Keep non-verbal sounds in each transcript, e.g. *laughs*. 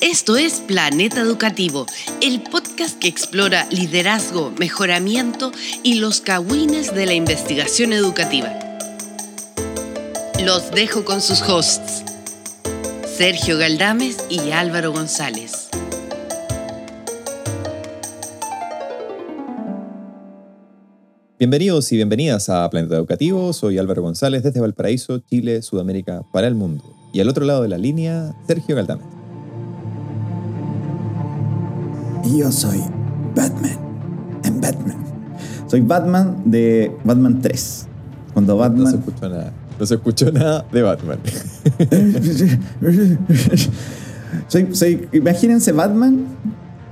Esto es Planeta Educativo, el podcast que explora liderazgo, mejoramiento y los cagüines de la investigación educativa. Los dejo con sus hosts, Sergio Galdames y Álvaro González. Bienvenidos y bienvenidas a Planeta Educativo. Soy Álvaro González desde Valparaíso, Chile, Sudamérica, para el mundo. Y al otro lado de la línea, Sergio Galdames. Y yo soy Batman. En Batman. Soy Batman de Batman 3. Cuando Batman. No se escuchó nada. No se escuchó nada de Batman. *laughs* soy, soy, imagínense Batman,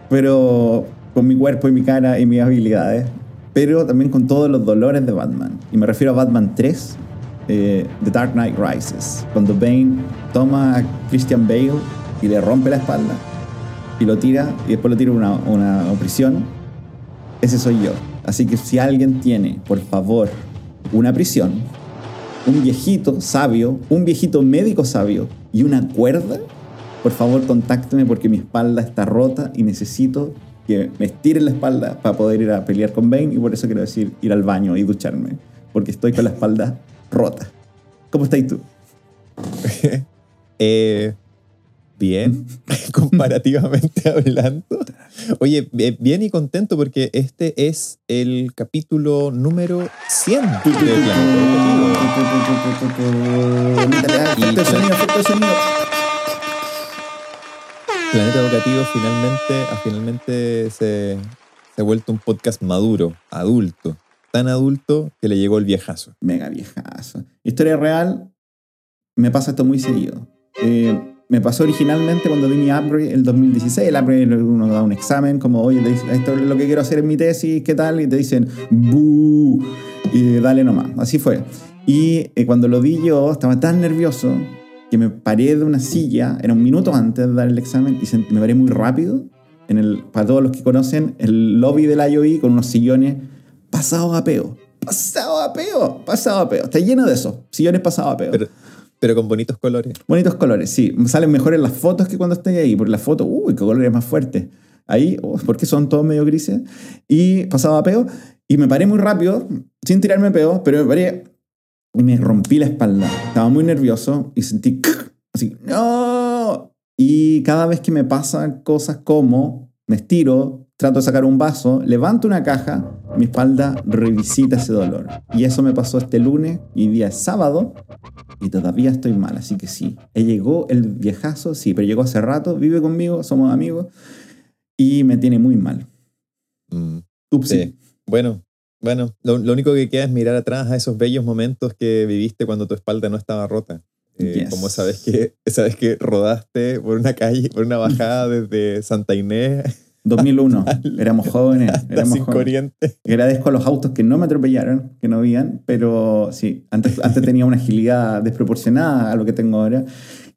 pero con mi cuerpo y mi cara y mis habilidades, pero también con todos los dolores de Batman. Y me refiero a Batman 3, eh, The Dark Knight Rises, cuando Bane toma a Christian Bale y le rompe la espalda y lo tira y después lo tira a una, una prisión, ese soy yo. Así que si alguien tiene, por favor, una prisión, un viejito sabio, un viejito médico sabio y una cuerda, por favor contácteme porque mi espalda está rota y necesito que me estiren la espalda para poder ir a pelear con Bane y por eso quiero decir ir al baño y ducharme, porque estoy con la espalda rota. ¿Cómo estás tú? *laughs* eh, bien, *laughs* comparativamente *laughs* hablando. Oye, bien y contento porque este es el capítulo número 100 de Planeta Educativo finalmente, finalmente se, se ha vuelto un podcast maduro, adulto. Tan adulto que le llegó el viejazo. Mega viejazo. Historia real, me pasa esto muy seguido. Eh, me pasó originalmente cuando vi mi upgrade el 2016. El upgrade uno da un examen, como, oye, esto es lo que quiero hacer en mi tesis, ¿qué tal? Y te dicen, ¡buh! Y dale nomás. Así fue. Y eh, cuando lo vi yo, estaba tan nervioso que me paré de una silla, era un minuto antes de dar el examen, y me paré muy rápido. En el, para todos los que conocen, el lobby del IOI con unos sillones pasados a peo. Pasado a peo, pasado a peo. Está lleno de eso, sillones pasados a peo. Pero con bonitos colores. Bonitos colores, sí. Salen mejores las fotos que cuando estoy ahí. Porque la foto, uy, qué colores más fuerte. Ahí, oh, porque son todos medio grises. Y pasaba a peo. Y me paré muy rápido, sin tirarme peo, pero me paré y me rompí la espalda. Estaba muy nervioso y sentí *laughs* así, ¡no! Y cada vez que me pasan cosas como me estiro, trato de sacar un vaso, levanto una caja, mi espalda revisita ese dolor. Y eso me pasó este lunes y día es sábado y todavía estoy mal. Así que sí, llegó el viejazo, sí, pero llegó hace rato, vive conmigo, somos amigos y me tiene muy mal. Mm. Sí. Bueno, bueno, lo, único que queda es mirar atrás a esos bellos momentos que viviste cuando tu espalda no estaba rota. Eh, como sabes que, sabes que rodaste por una calle, por una bajada *laughs* desde Santa Inés 2001. *laughs* éramos jóvenes. Éramos jóvenes. Agradezco a los autos que no me atropellaron, que no habían, pero sí, antes, antes tenía una agilidad desproporcionada a lo que tengo ahora.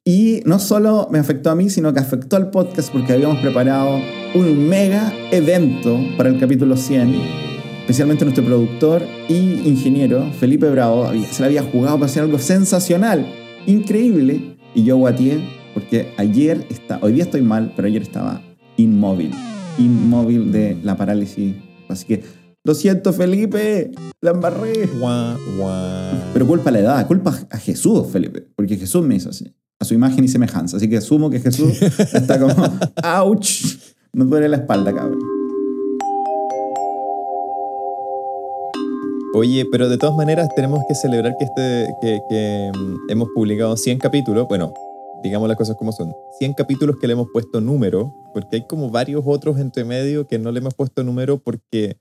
Y no solo me afectó a mí, sino que afectó al podcast porque habíamos preparado un mega evento para el capítulo 100. Especialmente nuestro productor y ingeniero, Felipe Bravo, se le había jugado para hacer algo sensacional, increíble. Y yo guatié porque ayer, está, hoy día estoy mal, pero ayer estaba inmóvil inmóvil de la parálisis. Así que, lo siento, Felipe, la embarré. Pero culpa a la edad, culpa a Jesús, Felipe, porque Jesús me hizo así, a su imagen y semejanza. Así que asumo que Jesús *laughs* está como, ouch, nos duele la espalda, cabrón. Oye, pero de todas maneras tenemos que celebrar que, este, que, que mm, hemos publicado 100 capítulos. Bueno, digamos las cosas como son, 100 capítulos que le hemos puesto número, porque hay como varios otros entre medio que no le hemos puesto número porque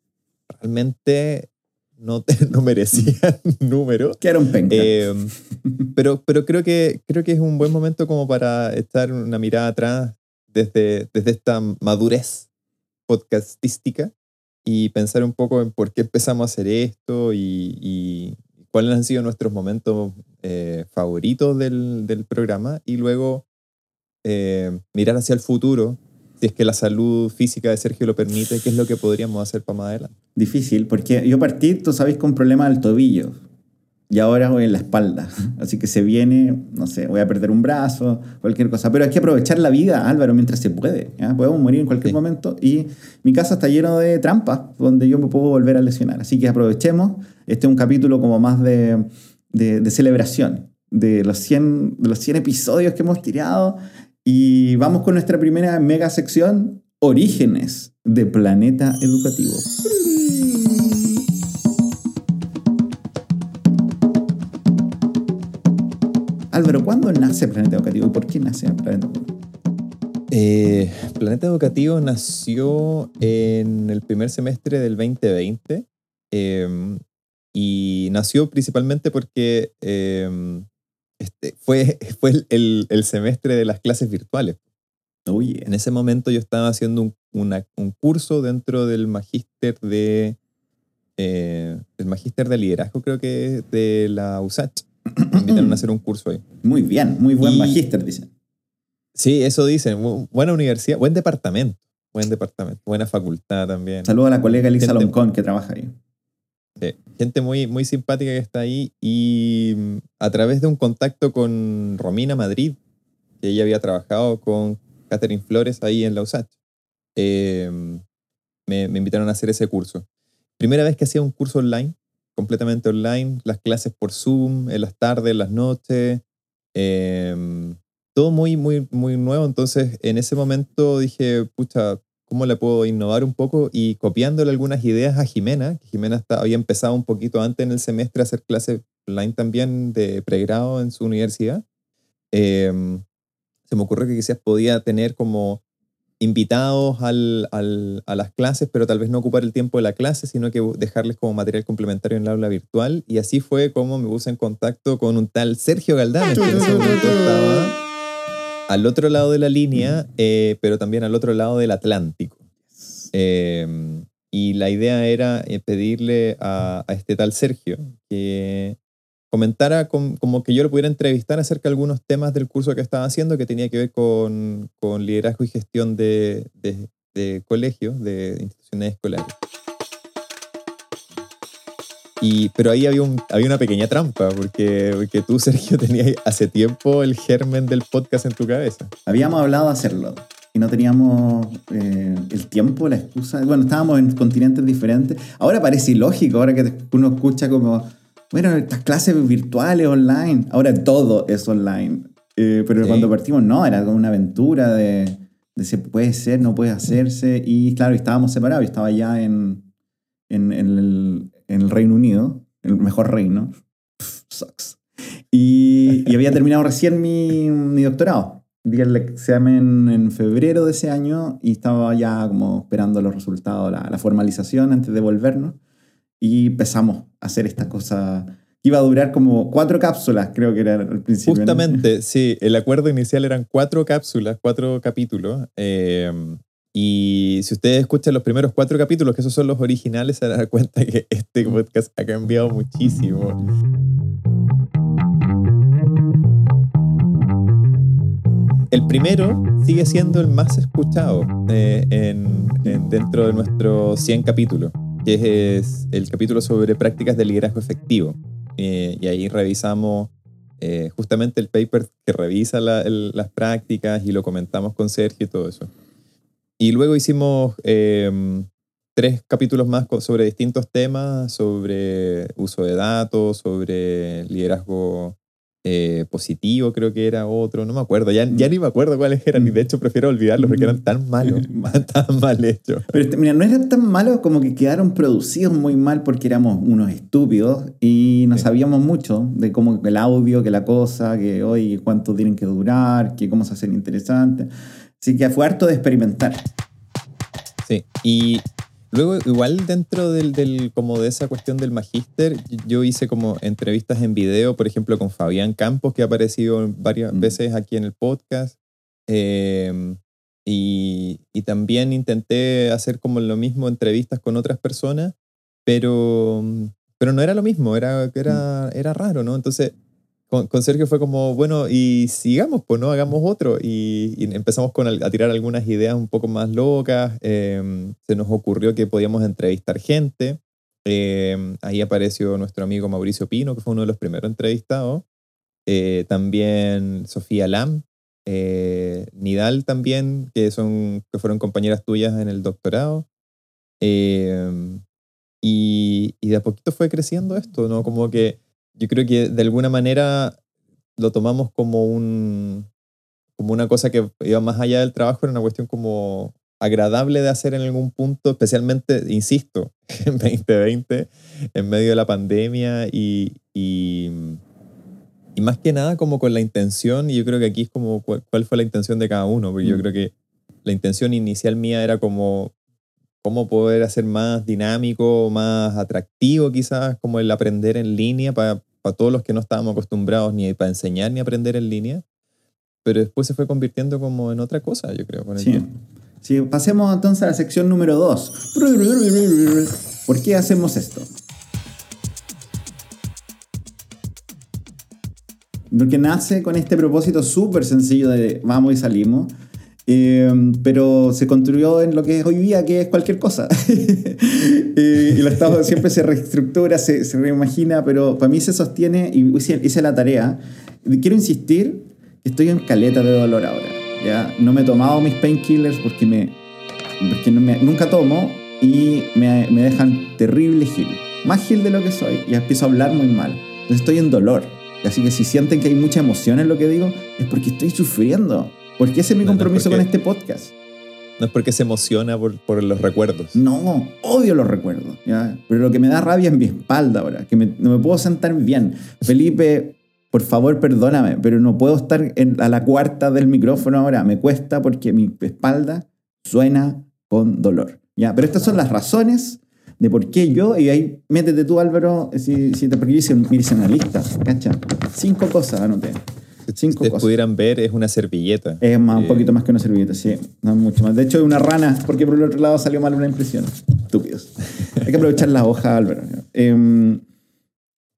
realmente no, *laughs* no merecían *laughs* número. Que era un penca. Eh, pero, pero creo, que, creo que es un buen momento como para echar una mirada atrás desde, desde esta madurez podcastística y pensar un poco en por qué empezamos a hacer esto y, y cuáles han sido nuestros momentos eh, favoritos del, del, programa y luego eh, mirar hacia el futuro, si es que la salud física de Sergio lo permite, qué es lo que podríamos hacer para más adelante. Difícil, porque yo partí, tú sabes, con problema del tobillo. y ahora voy en la espalda. *laughs* Así que se viene, no sé, voy a perder un brazo, cualquier cosa. Pero hay que aprovechar la vida, Álvaro, mientras se puede. Podemos morir en cualquier momento y mi casa está lleno de trampas donde yo me puedo volver a lesionar. Así que aprovechemos. Este es un capítulo como más de, de, celebración de los, 100, de los 100 episodios que hemos tirado. Y vamos con nuestra primera mega sección, Orígenes de Planeta Educativo. Álvaro, ¿cuándo nace Planeta Educativo por qué nace Planeta Educativo? Eh, Planeta Educativo nació en el primer semestre del 2020 em, y nació principalmente porque em, este, fue, *laughs* fue el, semestre de las clases virtuales. En ese momento yo estaba haciendo un, un curso dentro del magíster de, eh, el magíster de liderazgo, creo que de la USACH. Me invitaron a hacer un curso ahí. *clears throat* Muy bien, muy buen magíster, dicen. Sí, eso dicen. Buena universidad, buen departamento. Buen departamento, buena facultad también. Saludo a la colega Elisa Loncón que trabaja ahí. Gente muy, muy simpática que está ahí y mm, a través de un contacto con Romina Madrid, que ella había trabajado con Catherine Flores ahí en la USACH, em, me, me invitaron a hacer ese curso. Primera vez que hacía un curso online completamente online, las clases por Zoom, en las tardes, en las noches, em, todo muy, muy, muy nuevo. Entonces, en ese momento dije, pucha, ¿cómo le puedo innovar un poco? Y copiándole algunas ideas a Jimena, que Jimena había empezado un poquito antes en el semestre a hacer clases online también de pregrado en su universidad. Em, se me ocurrió que quizás podía tener como invitados al, al, a las clases, pero tal vez no ocupar el tiempo de la clase, sino que dejarles como material complementario en el aula virtual. Y así fue como me puse en contacto con un tal Sergio Galdán, que en ese momento estaba al otro lado de la línea, eh, pero también al otro lado del Atlántico. Em, y la idea era eh, pedirle a, a, este tal Sergio que comentara como que yo lo pudiera entrevistar acerca de algunos temas del curso que estaba haciendo que tenía que ver con, con liderazgo y gestión de, de, de, colegios, de instituciones escolares. Y, pero ahí había, un, había una pequeña trampa, porque, porque tú, *laughs* Sergio, tenías hace tiempo el germen del podcast en tu cabeza. Habíamos hablado de hacerlo y no teníamos eh, el tiempo, la excusa. Bueno, estábamos en continentes diferentes. Ahora parece ilógico, ahora que uno escucha como bueno, estas clases virtuales, online, ahora todo es online. Eh, pero cuando partimos, no, era como una aventura de, de se puede ser, no puede hacerse. Y claro, estábamos separados. Yo estaba ya en, en, el, en, el, Reino Unido, el mejor reino. sucks. Y, y, había terminado recién mi, mi doctorado. Di el examen en febrero de ese año y estaba ya como esperando los resultados, la, la formalización antes de volvernos y empezamos a hacer esta cosa iba a durar como cuatro cápsulas, creo que era al principio. Justamente, sí, el acuerdo inicial eran cuatro cápsulas, cuatro capítulos. Eh, y si ustedes escuchan los primeros cuatro capítulos, que esos son los originales, se dan cuenta que este podcast ha cambiado muchísimo. El primero sigue siendo el más escuchado eh, en, dentro de nuestros 100 capítulos que es el capítulo sobre prácticas de liderazgo efectivo. Eh, y ahí revisamos eh, justamente el paper que revisa las prácticas y lo comentamos con Sergio y todo eso. Y luego hicimos em, tres capítulos más sobre distintos temas, sobre uso de datos, sobre liderazgo eh, positivo, creo que era otro, no me acuerdo, ya, ya ni me acuerdo cuáles eran, y de hecho prefiero olvidarlos porque eran tan malos, *laughs* *laughs* tan mal hechos. Pero este, mira, no eran tan malos como que quedaron producidos muy mal porque éramos unos estúpidos y no sabíamos mucho de cómo el audio, que la cosa, que hoy cuánto tienen que durar, que cómo se hacen interesantes. Así que fue harto de experimentar. Sí, y Luego, igual dentro del, del, como de esa cuestión del magíster, yo hice como entrevistas en video, por ejemplo, con Fabián Campos, que ha aparecido varias mm. veces aquí en el podcast. Em, y, y, también intenté hacer como lo mismo, entrevistas con otras personas, pero, pero no era lo mismo, era, era, era raro, ¿no? Entonces, con, Sergio fue como, bueno, y sigamos, pues no, hagamos otro. Y, empezamos con, a tirar algunas ideas un poco más locas. Em, se nos ocurrió que podíamos entrevistar gente. Eh, ahí apareció nuestro amigo Mauricio Pino, que fue uno de los primeros entrevistados. Eh, también Sofía Lam, eh, Nidal también, que, son, que fueron compañeras tuyas en el doctorado. y, y de a poquito fue creciendo esto, ¿no? Como que yo creo que de alguna manera lo tomamos como un como una cosa que iba más allá del trabajo, era una cuestión como agradable de hacer en algún punto, especialmente, insisto, *laughs* en 2020, en medio de la pandemia y, y, más que nada como con la intención, y yo creo que aquí es como cuál, fue la intención de cada uno, porque yo mm. creo que la intención inicial mía era como cómo poder hacer más dinámico, más atractivo quizás, como el aprender en línea para, para todos los que no estábamos acostumbrados ni para enseñar ni aprender en línea, pero después se fue convirtiendo como en otra cosa, yo creo, con el sí. Sí, pasemos entonces a la sección número 2. ¿Por qué hacemos esto? Lo que nace con este propósito súper sencillo de vamos y salimos, eh, pero se construyó en lo que es hoy día, que es cualquier cosa. *laughs* y, el Estado siempre se reestructura, se, se, reimagina, pero para mí se sostiene, y hice, hice la tarea. Quiero insistir estoy en caleta de dolor ahora. ¿ya? No me he tomado mis painkillers porque, me, porque no me, nunca tomo y me, me dejan terrible gil. Más gil de lo que soy y empiezo a hablar muy mal. Entonces estoy en dolor. Así que si sienten que hay mucha emoción en lo que digo, es porque estoy sufriendo. Porque ese es mi compromiso con este podcast. No es porque se emociona por, por, los recuerdos. No, odio los recuerdos. ¿ya? Pero lo que me da rabia es mi espalda ahora, que no me puedo sentar bien. Felipe por favor, perdóname, pero no puedo estar a la cuarta del micrófono ahora. Me cuesta porque mi espalda suena con dolor. ¿ya? Pero estas son las razones de por qué yo, y ahí métete tú, Álvaro, si, si te, porque yo hice, una lista, ¿cacha? Cinco cosas anoté. Cinco si pudieran ver, es una servilleta. Es más, un eh, poquito más que una servilleta, sí. No mucho más. De hecho, es una rana, porque por el otro lado salió mal una impresión. Estúpidos. *laughs* Hay que aprovechar la hoja, Álvaro. Eh,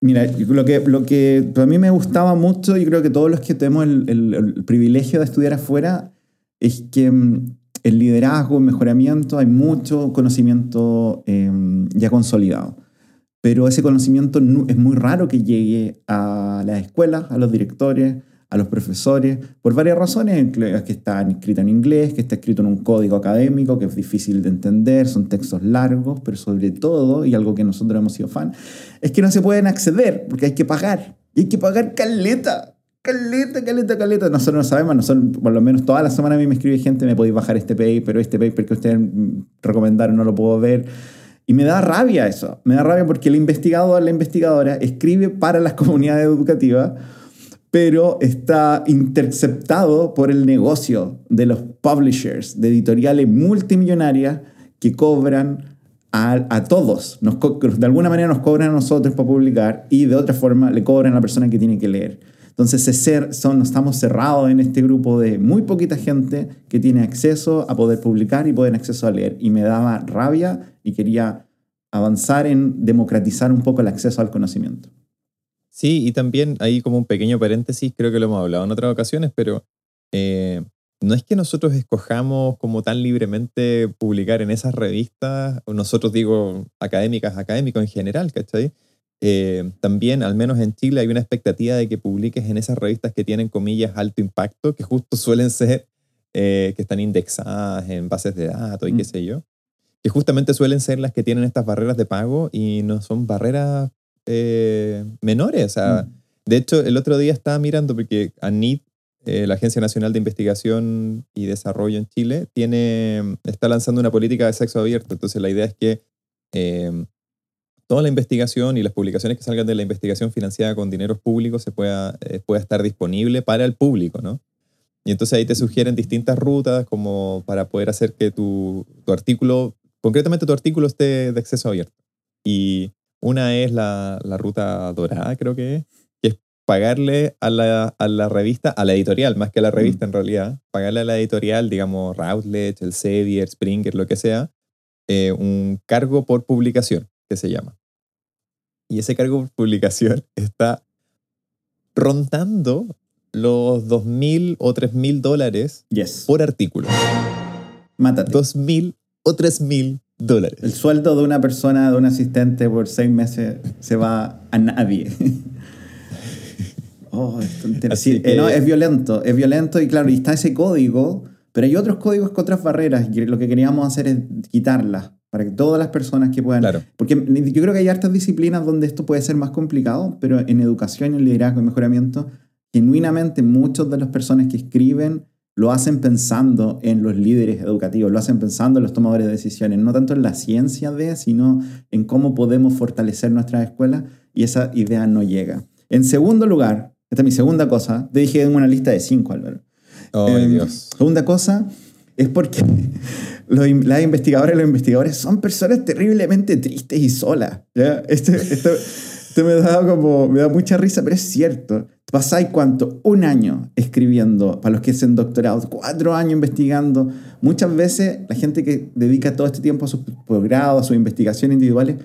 Mira, lo que, lo que a mí me gustaba mucho, y creo que todos los que tenemos el, el, privilegio de estudiar afuera, es que mm, el liderazgo, el mejoramiento, hay mucho conocimiento em, ya consolidado. Pero ese conocimiento es muy raro que llegue a las escuelas, a los directores, a los profesores, por varias razones, que está escrito en inglés, que está escrito en un código académico, que es difícil de entender, son textos largos, pero sobre todo, y algo que nosotros hemos sido fan, es que no se pueden acceder, porque hay que pagar, y hay que pagar caleta. Caleta, caleta, caleta. Nosotros no sabemos, nosotros, por lo menos toda la semana a mí me escribe gente, me podéis bajar este paper, pero este paper que ustedes recomendaron no lo puedo ver. Y me da rabia eso. Me da rabia porque el investigador, la investigadora, escribe para las *laughs* comunidades educativas pero está interceptado por el negocio de los publishers, de editoriales multimillonarias que cobran a, todos. de alguna manera nos cobran a nosotros para publicar y de otra forma le cobran a la persona que tiene que leer. Entonces ser, son, estamos cerrados en este grupo de muy poquita gente que tiene acceso a poder publicar y poder acceso a leer. Y me daba rabia y quería avanzar en democratizar un poco el acceso al conocimiento. Sí, y también ahí como un pequeño paréntesis, creo que lo hemos hablado en otras ocasiones, pero eh, no es que nosotros escojamos como tan libremente publicar en esas revistas, o nosotros digo académicas, académicos en general, ¿cachai? Eh, también, al menos en Chile, hay una expectativa de que publiques en esas revistas que tienen comillas alto impacto, que justo *laughs* suelen ser eh, que están indexadas en bases de datos y qué mm. sé yo, que justamente suelen ser las que tienen estas barreras de pago y no son barreras eh, menores. O sea, mm. De hecho, el otro día estaba mirando porque ANIT, eh, la Agencia Nacional de Investigación y Desarrollo en Chile, tiene, está lanzando una política de sexo abierto. Entonces, la idea es que em, toda la investigación y las publicaciones que salgan de la investigación financiada con dineros públicos se pueda, eh, pueda estar disponible para el público, ¿no? Y entonces ahí te sugieren distintas rutas como para poder hacer que tu, tu artículo, concretamente tu artículo esté de acceso abierto. Y una es la, la ruta dorada, creo que es, que es pagarle a la, a la, revista, a la editorial, más que a la revista en realidad, pagarle a la editorial, digamos, Routledge, el Sevier, Springer, lo que sea, eh, un cargo por publicación, que se llama. Y ese cargo por publicación *laughs* está rondando los 2.000 o 3.000 dólares por artículo. Mátate. 2.000 o 3.000 dólares. El sueldo de una persona, de un asistente por seis meses se va a nadie. *laughs* oh, eh, no, es violento, es violento y claro, y está ese código, pero hay otros códigos con otras barreras y lo que queríamos hacer es quitarlas para que todas las personas que puedan... Claro. Porque yo creo que hay hartas disciplinas donde esto puede ser más complicado, pero en educación, en liderazgo y mejoramiento, genuinamente muchas de las personas que escriben lo hacen pensando en los líderes educativos, lo hacen pensando en los tomadores de decisiones, no tanto en la ciencia de, sino en cómo podemos fortalecer nuestras escuelas y esa idea no llega. En segundo lugar, esta es mi segunda cosa, te dije en una lista de cinco, Álvaro. Oh, Dios. Segunda cosa es porque *laughs* los, las investigadoras y los investigadores son personas terriblemente tristes y solas. ¿ya? Este, esto, esto me da como, me da mucha risa, pero es cierto. Pasáis cuánto? Un año escribiendo, para los que hacen doctorados, cuatro años investigando. Muchas veces la gente que dedica todo este tiempo a sus posgrados, a sus investigaciones individuales,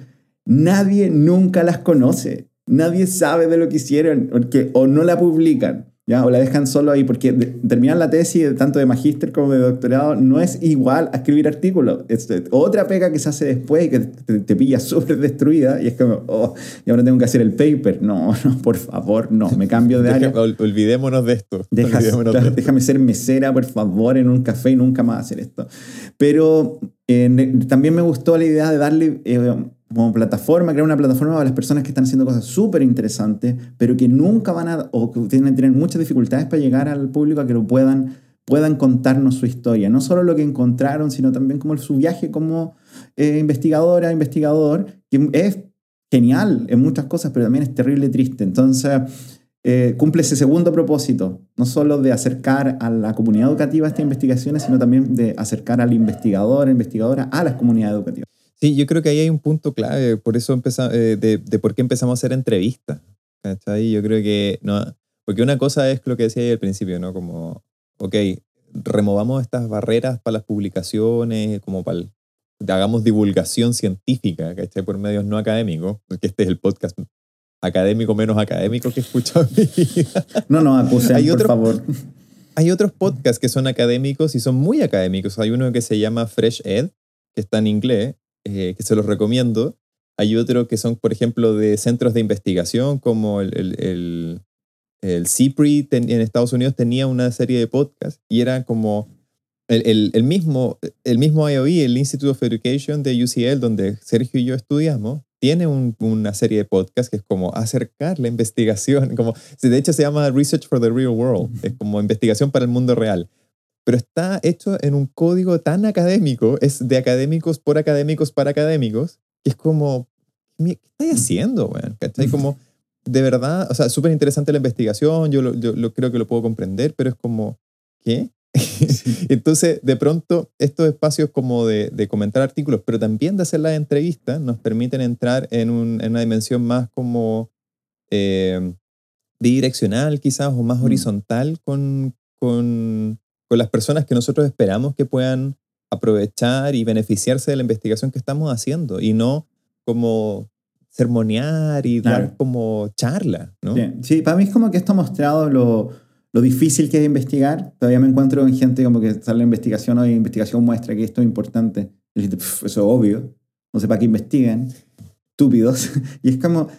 nadie nunca las conoce. Nadie sabe de lo que hicieron porque o no la publican ¿ya? O la dejan solo ahí, porque terminar la tesis, tanto de magíster como de doctorado, no es igual a escribir artículos. Es otra pega que se hace después y que te, pilla *laughs* súper destruida y es como, oh, y ahora tengo que hacer el paper. No, *laughs* no, por favor, no, me cambio de área. olvidémonos de esto. Déjame ser mesera, por favor, en un café y nunca más hacer esto. Pero eh, también me gustó la idea de darle... Eh, como plataforma, crear una plataforma para las personas que están haciendo cosas súper interesantes, pero que nunca van a, o que tienen, tener muchas dificultades para llegar al público a que lo puedan, puedan contarnos su historia. No solo lo que encontraron, sino también como su viaje como eh, investigadora, investigador, que es genial en muchas cosas, pero también es terrible triste. Entonces, eh, cumple ese segundo propósito, no solo de acercar a la comunidad educativa estas investigaciones, sino también de acercar al investigador, investigadora a las comunidades educativas. Sí, yo creo que ahí hay un punto clave, por eso empezamos, eh, de, de, por qué empezamos a hacer entrevistas. ¿cachai? Yo creo que, no, porque una cosa es lo que decía ahí al principio, ¿no? Como, ok, removamos estas barreras para las publicaciones, como para el, hagamos divulgación científica, ¿cachai? Por medios no académicos, porque este es el podcast académico menos académico que he escuchado en mi vida. No, no, acusen, hay por favor. Hay otros podcasts que son académicos y son muy académicos. Hay uno que se llama Fresh Ed, que está en inglés, eh, que se los recomiendo. Hay otros que son, por ejemplo, de centros de investigación, como el, el, el, CIPRI en Estados Unidos tenía una serie de podcasts y era como el, el, mismo, el mismo IOE, el Institute of Education de UCL, donde Sergio y yo estudiamos, tiene una serie de podcasts que es como acercar la investigación, como, de hecho se llama Research for the Real World, es como investigación para el mundo real pero está hecho en un código tan académico, es de académicos por académicos para académicos, que es como, ¿qué estáis haciendo, weón? ¿Cachai? Como, de verdad, o sea, súper interesante la investigación, yo, lo, creo que lo puedo comprender, pero es como, ¿qué? *laughs* Entonces, de pronto, estos espacios como de, de, comentar artículos, pero también de hacer las entrevistas, nos permiten entrar en, un, en una dimensión más como eh, bidireccional quizás, o más mm. horizontal con, con, con las personas que nosotros esperamos que puedan aprovechar y beneficiarse de la investigación que estamos haciendo y no como sermonear y dar como charla, ¿no? Sí. para mí es como que esto ha mostrado lo, lo, difícil que es investigar. Todavía me encuentro con gente como que sale la investigación hoy, investigación muestra que esto es importante. eso es obvio, no sé para qué investigan, estúpidos. *laughs* y es como,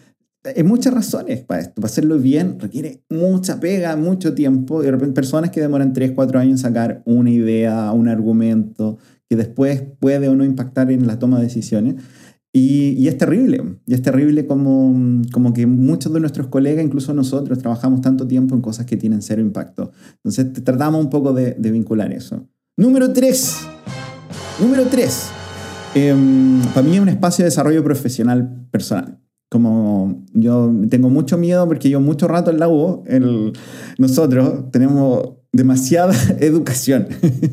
hay muchas razones para esto. Para hacerlo bien requiere mucha pega, mucho tiempo. Y de repente personas que demoran 3, 4 años en sacar una idea, un argumento, que después puede o no impactar en la toma de decisiones. Y, y, es terrible, y es terrible como, como que muchos de nuestros colegas, incluso nosotros, trabajamos tanto tiempo en cosas que tienen cero impacto. Entonces tratamos un poco de, de vincular eso. Número 3. Número 3. Em, para mí es un espacio de desarrollo profesional personal como yo tengo mucho miedo porque yo mucho rato en la U, el, nosotros tenemos demasiada *laughs* educación.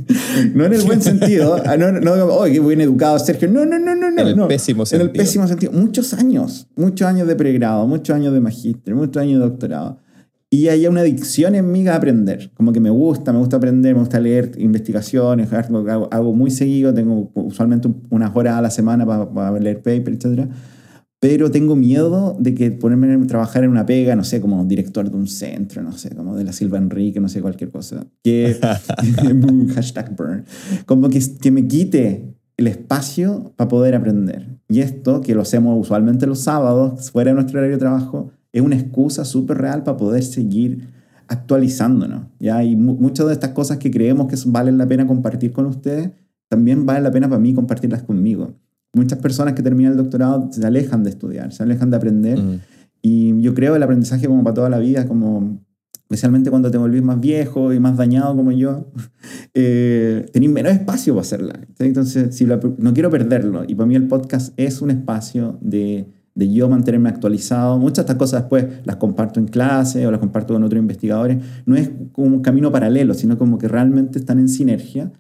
*laughs* no en el buen sentido. *laughs* Ah, no, no, oh, qué buen educado Sergio. No, no, no, no. En el pésimo sentido. En el pésimo sentido. Muchos años. Muchos años de pregrado, muchos años de magíster, muchos años de doctorado. Y hay una adicción en mí a aprender. Como que me gusta, me gusta aprender, me gusta leer investigaciones, hago, hago muy seguido, tengo usualmente unas horas a la semana para, para leer paper, etcétera pero tengo miedo de que ponerme a trabajar en una pega, no sé, como director de un centro, no sé, como de la Silva Enrique, no sé, cualquier cosa. Que, *laughs* *laughs* hashtag burn. Como que, que me quite el espacio para poder aprender. Y esto, que lo hacemos usualmente los sábados, fuera de nuestro horario de trabajo, es una excusa súper real para poder seguir actualizándonos. ¿ya? Y muchas de estas cosas que creemos que valen la pena compartir con ustedes, también vale la pena para mí compartirlas conmigo. Muchas personas que terminan el doctorado se alejan de estudiar, se alejan de aprender. Mm. Y yo creo el aprendizaje como para toda la vida, como especialmente cuando te volvís más viejo y más dañado como yo, *laughs* eh, tenés menos espacio para hacerla. Entonces, si no quiero perderlo. Y para mí el podcast es un espacio de, de yo mantenerme actualizado. Muchas de estas cosas después las comparto en clase o las comparto con otros investigadores. No es como un camino paralelo, sino como que realmente están en sinergia.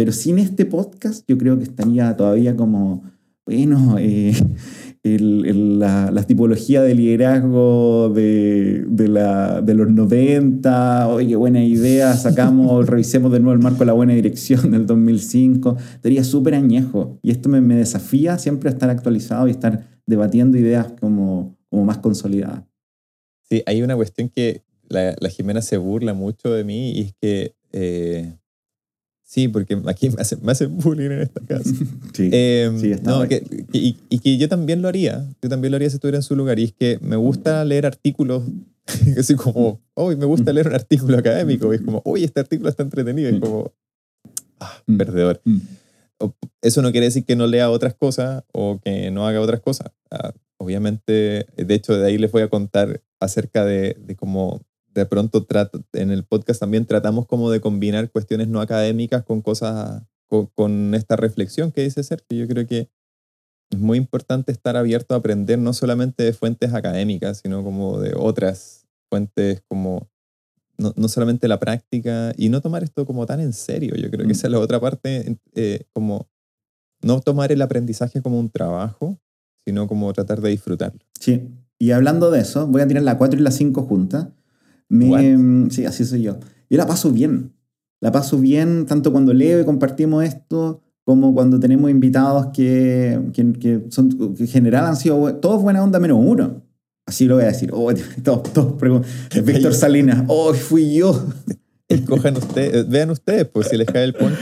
Pero sin este podcast yo creo que estaría todavía como, bueno, eh, *laughs* la, la, tipología de liderazgo de, de, la, de, los 90, oye, buena idea, sacamos, *laughs* revisemos de nuevo el marco de la buena dirección del 2005, sería súper añejo. Y esto me, me, desafía siempre a estar actualizado y estar debatiendo ideas como, como más consolidadas. Sí, hay una cuestión que la, la Jimena se burla mucho de mí y es que eh, Sí, porque aquí me hacen, me bullying en esta casa. *laughs* sí, eh, sí no, y, y, que yo también lo haría. Yo también lo haría si estuviera en su lugar. Y es que me gusta leer artículos, *laughs* así como, hoy me gusta leer un artículo académico. Y es como, uy, este artículo está entretenido. Y es como, ah, mm. perdedor. Mm. Eso no quiere decir que no lea otras cosas o que no haga otras cosas. Ah, obviamente, de hecho, de ahí les voy a contar acerca de, de cómo de pronto en el podcast también tratamos como de combinar cuestiones no académicas con cosas, con, esta reflexión que dice Sergio. Yo creo que es muy importante estar abierto a aprender no solamente de fuentes académicas, sino como de otras fuentes como no, no solamente la práctica y no tomar esto como tan en serio. Yo creo que mm. esa es la otra parte, eh, como no tomar el aprendizaje como un trabajo, sino como tratar de disfrutarlo. Sí, y hablando de eso, voy a tirar la 4 y la 5 juntas me, sí, así soy yo. Yo la paso bien. La paso bien tanto cuando leo y compartimos esto, como cuando tenemos invitados que, que, que son, que en general han sido todos buena onda menos uno. Así lo voy a decir. Oh, *laughs* todos, todos Víctor Salinas, oh, fui yo. Escojan ustedes, vean ustedes, pues si les cae el punto,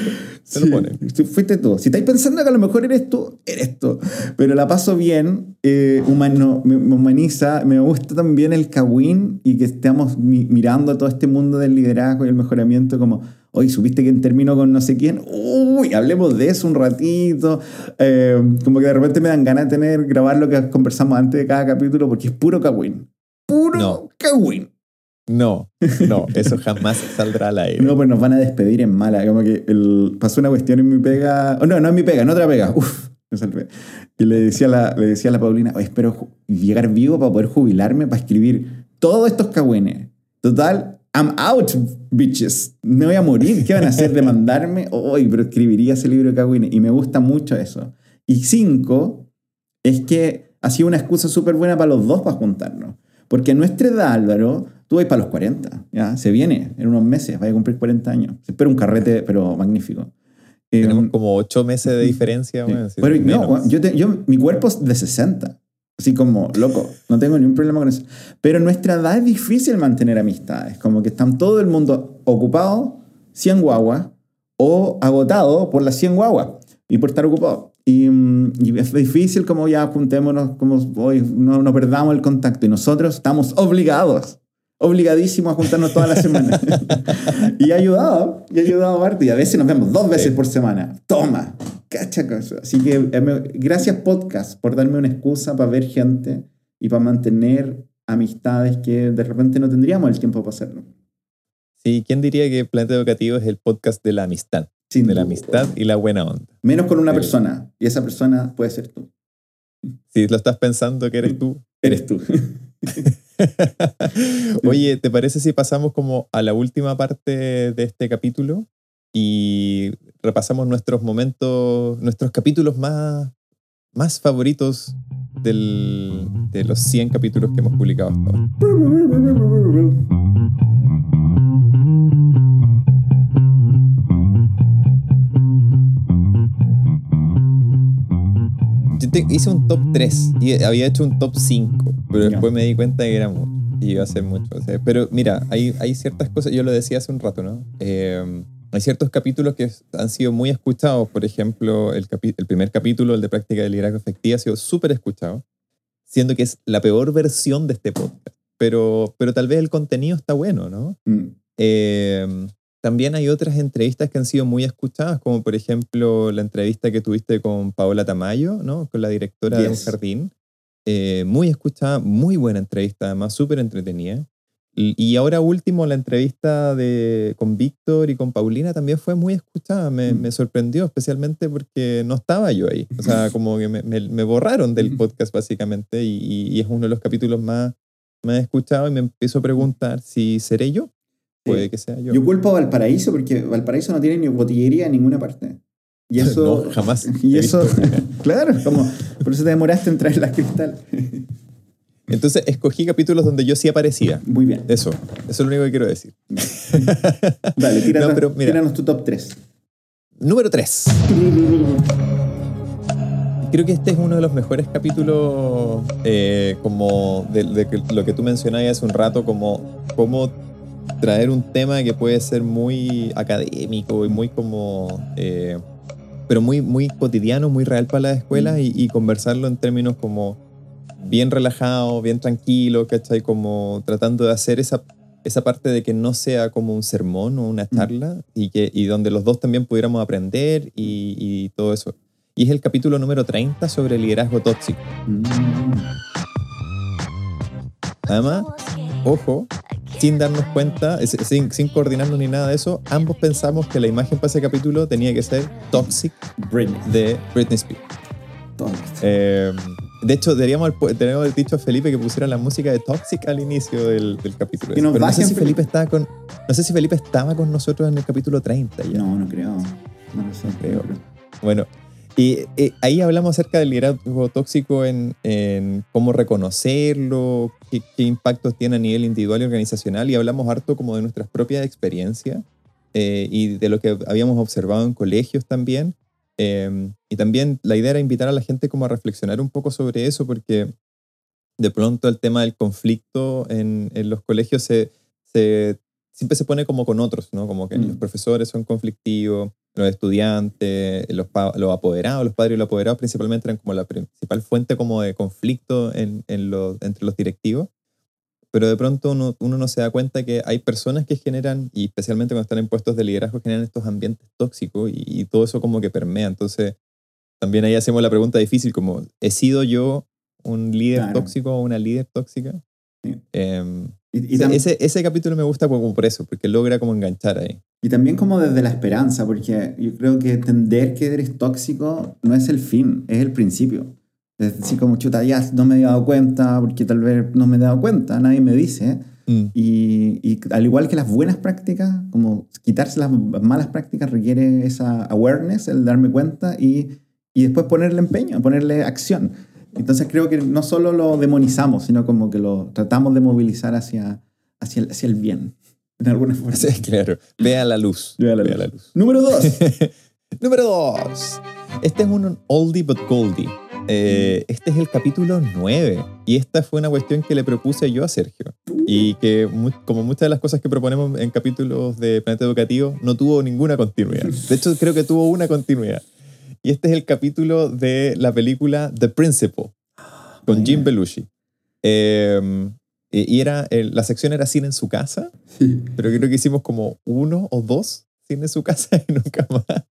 se lo ponen. Fuiste tú. Si estáis pensando que a lo mejor eres tú, eres tú. Pero la paso bien, eh, humano, me, humaniza, me gusta también el kawin y que estemos mirando todo este mundo del liderazgo y el mejoramiento como, hoy supiste que terminó con no sé quién, uy, hablemos de eso un ratito. Eh, como que de repente me dan ganas de tener, grabar lo que conversamos antes de cada capítulo porque es puro kawin. Puro no. kawin. No, no, eso jamás saldrá al aire. No, pues nos van a despedir en mala. Como que el, pasó una cuestión en mi pega. Oh, no, no en mi pega, en otra pega. Uf. Y le decía a la, le decía a la Paulina, espero llegar vivo para poder jubilarme, para escribir todos estos cagüines. Total, I'm out, bitches. Me voy a morir. ¿Qué van a hacer? ¿Demandarme? Uy, pero escribiría ese libro de cagüines. Y me gusta mucho eso. Y cinco, es que ha sido una excusa súper buena para los dos para juntarnos. Porque en nuestra edad, Álvaro, Tú vas para los 40, ¿ya? Se viene en unos meses, vaya a cumplir 40 años. Se espera un carrete, pero magnífico. Tenemos em, como 8 meses de diferencia. pero no, yo, yo, mi cuerpo es de 60. Así como, loco, no tengo ningún problema con eso. Pero en nuestra edad es difícil mantener amistades. Como que están todo el mundo ocupado, 100 guaguas, o agotado por las 100 guaguas y por estar ocupado. Y, mm, y, es difícil como ya juntémonos, como hoy no, no perdamos el contacto. Y nosotros estamos obligados obligadísimo a juntarnos toda la semana. *laughs* y ha ayudado, y ha ayudado a Y a veces nos vemos dos veces por semana. Toma, cacha Así que eh, gracias podcast por darme una excusa para ver gente y para mantener amistades que de repente no tendríamos el tiempo para hacerlo. Sí, ¿quién diría que Planeta Educativo es el podcast de la amistad? De la amistad y la buena onda. Menos con una persona, y esa persona puede ser tú. Si lo estás pensando que eres tú. *laughs* Eres tú. *laughs* Oye, ¿te parece si pasamos como a la última parte de este capítulo y repasamos nuestros momentos, nuestros capítulos más, más favoritos del, de los 100 capítulos que hemos publicado hasta ahora? *laughs* Yo hice un top 3 y había hecho un top 5 pero después me di cuenta que era mucho. Y iba a ser mucho. pero mira, hay, hay ciertas cosas, yo lo decía hace un rato, ¿no? Em, hay ciertos capítulos que han sido muy escuchados. Por ejemplo, el, el primer capítulo, el de práctica de liderazgo efectiva, ha sido súper escuchado, siendo que es la peor versión de este podcast. Pero, pero tal vez el contenido está bueno, ¿no? Mm. Em, también hay otras entrevistas que han sido muy escuchadas, como por ejemplo la entrevista que tuviste con Paola Tamayo, ¿no? Con la directora de un jardín. Eh, muy escuchada, muy buena entrevista, además, súper entretenida. Y, ahora último, la entrevista de, con Víctor y con Paulina también fue muy escuchada. Me, mm. me, sorprendió, especialmente porque no estaba yo ahí. O sea, *laughs* como que me, me, borraron del podcast, básicamente, y, y, es uno de los capítulos más, más escuchados. Y me empiezo a preguntar si seré yo. Puede que sea yo. Yo culpo a Valparaíso porque Valparaíso no tiene ni botillería en ninguna parte. Y *laughs* eso. No, jamás. *laughs* Y eso. *laughs* claro, como. Por eso te demoraste en traer las cristal. Entonces escogí capítulos donde yo sí aparecía. Muy bien. Eso, eso es lo único que quiero decir. Dale, tíranos, tu top 3. Número 3. Creo que este es uno de los mejores capítulos, eh, como de, lo que tú mencionabas hace un rato, como cómo traer un tema que puede ser muy académico y muy como... Eh, pero muy, muy cotidiano, muy real para las escuelas mm. y conversarlo en términos como bien relajado, bien tranquilo, ¿cachai? Como tratando de hacer esa, esa parte de que no sea como un sermón o una mm. charla y, que, y donde los dos también pudiéramos aprender y, y todo eso. Y es el capítulo número 30 sobre liderazgo tóxico. Mm. Además, ojo, sin darnos cuenta, sin, sin, coordinarnos ni nada de eso, ambos pensamos que la imagen para ese capítulo tenía que ser Toxic de Britney Spears. Eh, de hecho, deberíamos haber dicho a Felipe que pusiera la música de Toxic al inicio del, del capítulo. Pero no sé si Felipe estaba con, no sé si Felipe estaba con nosotros en el capítulo 30. No, no creo. No lo sé. Creo. Bueno, y eh, ahí hablamos acerca del liderazgo tóxico en, en cómo reconocerlo, qué, qué, impactos tiene a nivel individual y organizacional, y hablamos harto como de nuestras propias experiencias eh, y de lo que habíamos observado en colegios también, Em, y también la idea era invitar a la gente como a reflexionar un poco sobre eso, porque de pronto el tema del conflicto en, en los colegios se, se, siempre se pone como con otros, ¿no? Como que los mm. profesores son conflictivos, los estudiantes, los, los apoderados, los padres y los apoderados principalmente eran como la principal fuente como de conflicto en, en los, entre los directivos pero de pronto uno, uno, no se da cuenta que hay personas que generan, y especialmente cuando están en puestos de liderazgo, generan estos ambientes tóxicos y, todo eso como que permea. Entonces, también ahí hacemos la pregunta difícil, como, ¿he sido yo un líder tóxico o una líder tóxica? Em, y, ese, ese capítulo me gusta como por eso, porque logra como enganchar ahí. Y también como desde la esperanza, porque yo creo que entender que eres tóxico no es el fin, es el principio. Es decir, como chuta, ya no me he dado cuenta, porque tal vez no me he dado cuenta, nadie me dice. Mm. Y, y, al igual que las buenas prácticas, como quitarse las malas prácticas requiere esa awareness, el darme cuenta y, y después ponerle empeño, ponerle acción. Entonces creo que no solo lo demonizamos, sino como que lo tratamos de movilizar hacia, hacia, el, hacia el bien, en alguna forma. Sí, claro. Vea la luz. *laughs* Vea la, la luz. Número dos. *laughs* Número dos. Este es un oldie but goldie. Eh, este es el capítulo 9 y esta fue una cuestión que le propuse yo a Sergio y que como muchas de las cosas que proponemos en capítulos de Planeta Educativo no tuvo ninguna continuidad. De hecho creo que tuvo una continuidad. Y este es el capítulo de la película The Principal con Jim Belushi. Em, y era, la sección era cine en su casa, pero creo que hicimos como uno o dos cine en su *laughs* casa y nunca más.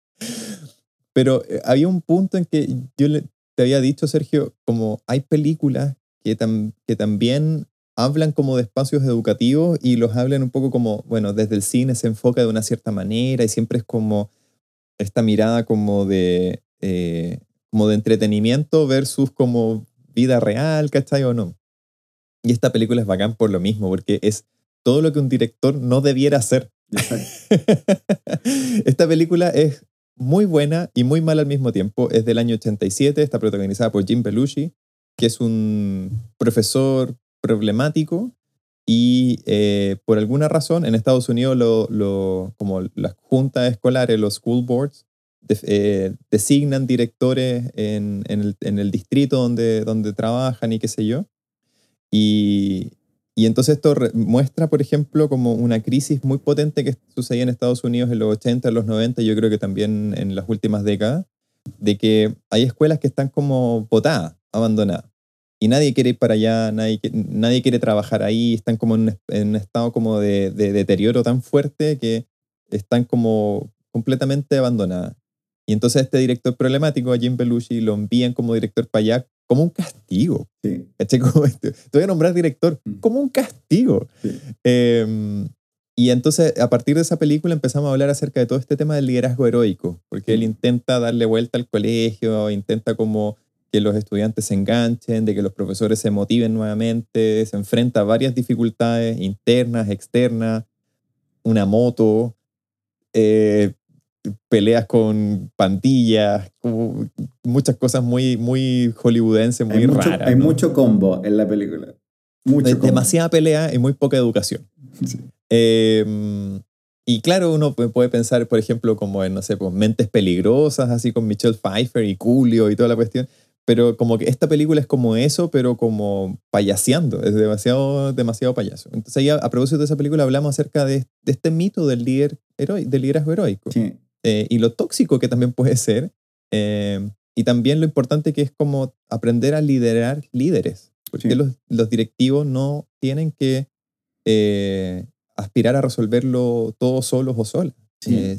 Pero eh, había un punto en que yo le, te había dicho, Sergio, como hay películas que, que también hablan como de espacios educativos y los hablan un poco como, bueno, desde el cine se enfoca de una cierta manera y siempre es como esta mirada como de, eh, como de entretenimiento versus como vida real, ¿cachai o no? Y esta película es bacán por lo mismo, porque es todo lo que un director no debiera hacer. *laughs* esta película es muy buena y muy mala al mismo tiempo. Es del año 87, está protagonizada por Jim Belushi, que es un profesor problemático y eh, por alguna razón en Estados Unidos lo, como las juntas escolares, los school boards, eh, designan directores en, el, en, el, distrito donde, donde trabajan y qué sé yo. Y, y entonces esto muestra, por ejemplo, como una crisis muy potente que sucedía en Estados Unidos en los 80, en los 90, yo creo que también en las últimas décadas, de que hay escuelas que están como botadas, abandonadas. Y nadie quiere ir para allá, nadie, nadie quiere trabajar ahí, están como en un, estado como de, de, deterioro tan fuerte que están como completamente abandonadas. Y entonces este director problemático, a Jim Belushi, lo envían como director para allá como un castigo. Sí. *laughs* Como, te voy a nombrar director mm. como un castigo. Em, y entonces, a partir de esa película empezamos a hablar acerca de todo este tema del liderazgo heroico, porque él intenta darle vuelta al colegio, intenta como que los estudiantes se enganchen, de que los profesores se motiven nuevamente, se enfrenta a varias dificultades internas, externas, una moto, eh, peleas con pandillas, muchas cosas muy, muy hollywoodenses, muy hay raras. hay mucho combo en la película. Mucho Demasiada pelea y muy poca educación. *laughs* Em, y claro, uno puede pensar, por ejemplo, como en, no sé, pues, Mentes Peligrosas, así con Michelle Pfeiffer y Julio y toda la cuestión. Pero como que esta película es como eso, pero como payaseando, es demasiado, demasiado payaso. Entonces ahí a, propósito de esa película hablamos acerca de, de este mito del, líder del liderazgo heroico. Sí. Eh, y lo tóxico que también puede ser, eh, y también lo importante que es como aprender a liderar líderes, porque los, los, directivos no tienen que eh, aspirar a resolverlo todos solos o solas,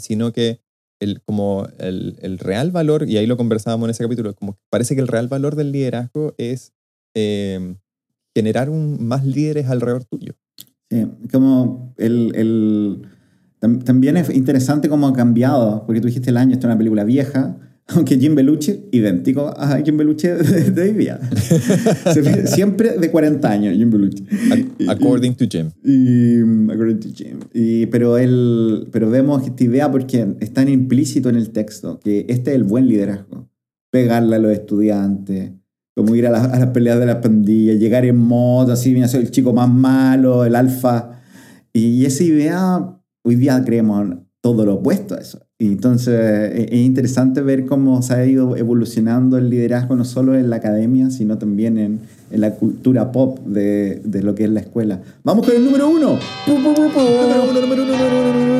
sino que el, como el, el, real valor, y ahí lo conversábamos en ese capítulo, como parece que el real valor del liderazgo es generar un, más líderes alrededor tuyo. Sí, como el, el también es interesante cómo ha cambiado, porque tú dijiste el año, esto es una película vieja, *laughs* aunque Jim Belushi, idéntico a Jim Belushi de, hoy día. *laughs* Siempre de 40 años, Jim Belushi. According to Jim. Y, according to Jim. Y, pero, él, pero vemos esta idea porque está implícito en el texto, que este es el buen liderazgo. Pegarle a los estudiantes, como ir a, las peleas de las pandillas, llegar en moto, así, mira, soy el chico más malo, el alfa. Y esa idea hoy día creemos todo lo opuesto a eso. Y entonces e, es interesante ver cómo se ha ido evolucionando el liderazgo no solo en la academia, sino también en, en la cultura pop de, de, lo que es la escuela. Vamos con el número uno. Número uno, número uno, número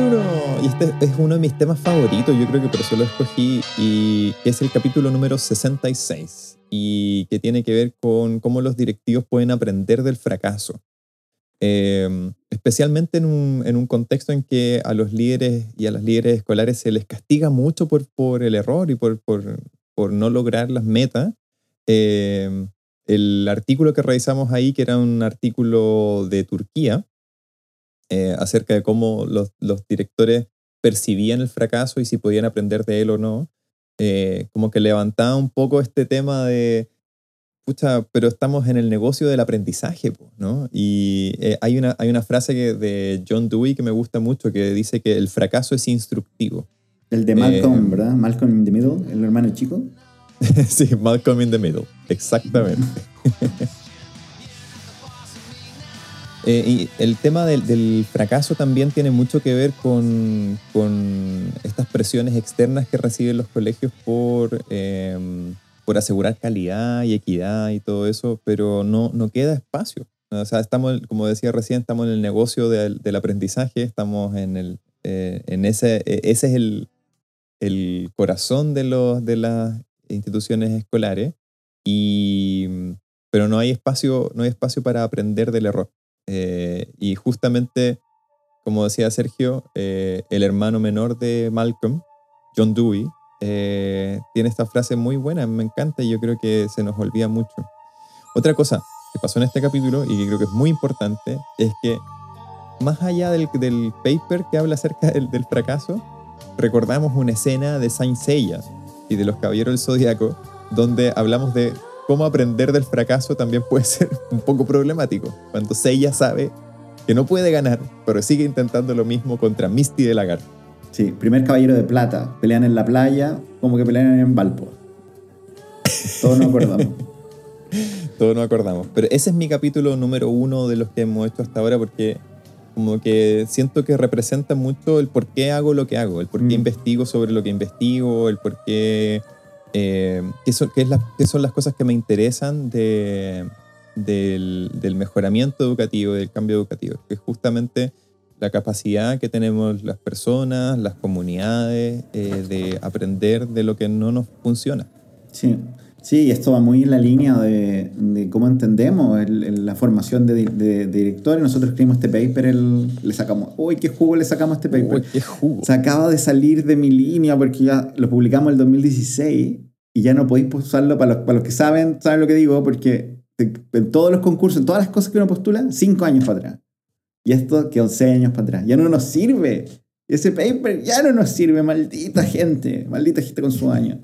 uno, Y este es uno de mis temas favoritos, yo creo que por eso lo escogí, y es el capítulo número 66, y que tiene que ver con cómo los directivos pueden aprender del fracaso. Em, especialmente en un, en un, contexto en que a los líderes y a las líderes escolares se les castiga mucho por, por el error y por, por, por no lograr las metas. Em, el artículo que revisamos ahí, que era un artículo de Turquía, eh, acerca de cómo los, los, directores percibían el fracaso y si podían aprender de él o no, eh, como que levantaba un poco este tema de pero estamos en el negocio del aprendizaje, ¿no? Y eh, hay, una, hay una frase de John Dewey que me gusta mucho que dice que el fracaso es instructivo. El de Malcolm, eh, ¿verdad? Malcolm in the Middle, el hermano chico. *laughs* sí, Malcolm in the Middle, exactamente. *laughs* Eh, y el tema del, del, fracaso también tiene mucho que ver con, con, estas presiones externas que reciben los colegios por por asegurar calidad y equidad y todo eso, pero no, no queda espacio. O sea, estamos, como decía recién, estamos en el negocio del, del aprendizaje, estamos en, el, eh, en ese, e, ese es el, el corazón de, los, de las instituciones escolares, y, pero no hay espacio, no hay espacio para aprender del error. Eh, y justamente, como decía Sergio, eh, el hermano menor de Malcolm, John Dewey, eh, tiene esta frase muy buena, me encanta y yo creo que se nos olvida mucho. Otra cosa que pasó en este capítulo y que creo que es muy importante es que más allá del, del paper que habla acerca del, del, fracaso, recordamos una escena de Saint Seiya y de los Caballeros del Zodiaco donde hablamos de cómo aprender del fracaso también puede ser *laughs* un poco problemático. Cuando Seiya sabe que no puede ganar, pero sigue intentando lo mismo contra Misty de Lagarto. Sí, primer caballero de plata. Pelean en la playa como que pelean en Valpo. Todos nos acordamos. *laughs* Todos nos acordamos. Pero ese es mi capítulo número uno de los que hemos hecho hasta ahora porque como que siento que representa mucho el por qué hago lo que hago, el por qué mm. investigo sobre lo que investigo, el por qué... Eh, qué, son, qué, es qué son las cosas que me interesan de, del, del mejoramiento educativo del cambio educativo, que justamente la capacidad que tenemos las personas, las comunidades, eh, de aprender de lo que no nos funciona. Sí, sí, esto va muy en la línea de, de cómo entendemos la formación de, de, directores. Nosotros escribimos este paper, le sacamos, uy, qué jugo le sacamos a este paper. Uy, qué jugo. Se acaba de salir de mi línea porque ya lo publicamos en el 2016 y ya no podéis usarlo para los, para los que saben, saben lo que digo, porque en todos los concursos, en todas las cosas que uno postula, cinco años para atrás. Y esto que 11 años para atrás. Ya no nos sirve. Ese paper ya no nos sirve, maldita gente. Maldita gente con su año.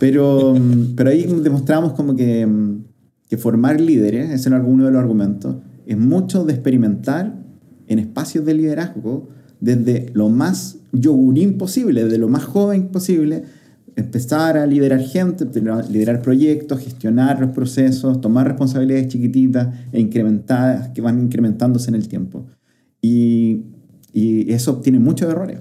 Pero, mm, pero ahí demostramos como que, mm, que formar líderes, ese era uno de los argumentos, es mucho de experimentar en espacios de liderazgo desde lo más yogurín posible, desde lo más joven posible, empezar a liderar gente, liderar proyectos, gestionar los procesos, tomar responsabilidades chiquititas e incrementadas que van incrementándose en el tiempo. Y, y eso tiene muchos errores.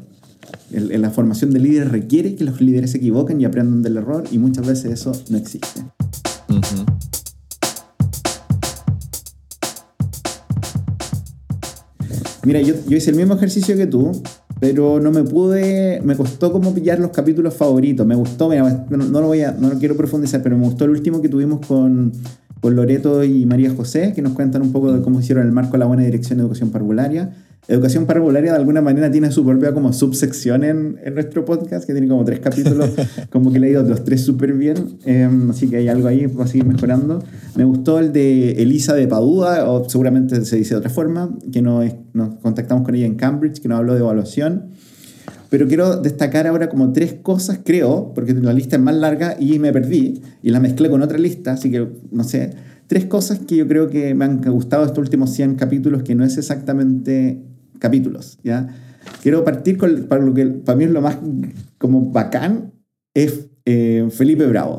El, la formación de líderes requiere que los líderes se equivoquen y aprendan del error y muchas veces eso no existe. Mira, yo, yo hice el mismo ejercicio que tú, pero no me pude, me costó como pillar los capítulos favoritos. Me gustó, no, no, lo voy a, no lo quiero profundizar, pero me gustó el último que tuvimos con, con Loreto y María José, que nos cuentan un poco de cómo hicieron el marco la buena dirección de educación parvularia. Educación parvularia de alguna manera tiene su propia como subsección en, en nuestro podcast, que tiene como tres capítulos, *laughs* como que he leído los tres súper bien, em, así que hay algo ahí, va a seguir mejorando. Me gustó el de Elisa de Padua, o seguramente se dice de otra forma, que nos, nos contactamos con ella en Cambridge, que nos habló de evaluación. Pero quiero destacar ahora como tres cosas, creo, porque la lista es más larga y me perdí y la mezclé con otra lista, así que no sé. Tres cosas que yo creo que me han gustado estos últimos 100 capítulos, que no es exactamente capítulos, ¿ya? Quiero partir con para lo que para mí es lo más como bacán, es eh, Felipe Bravo.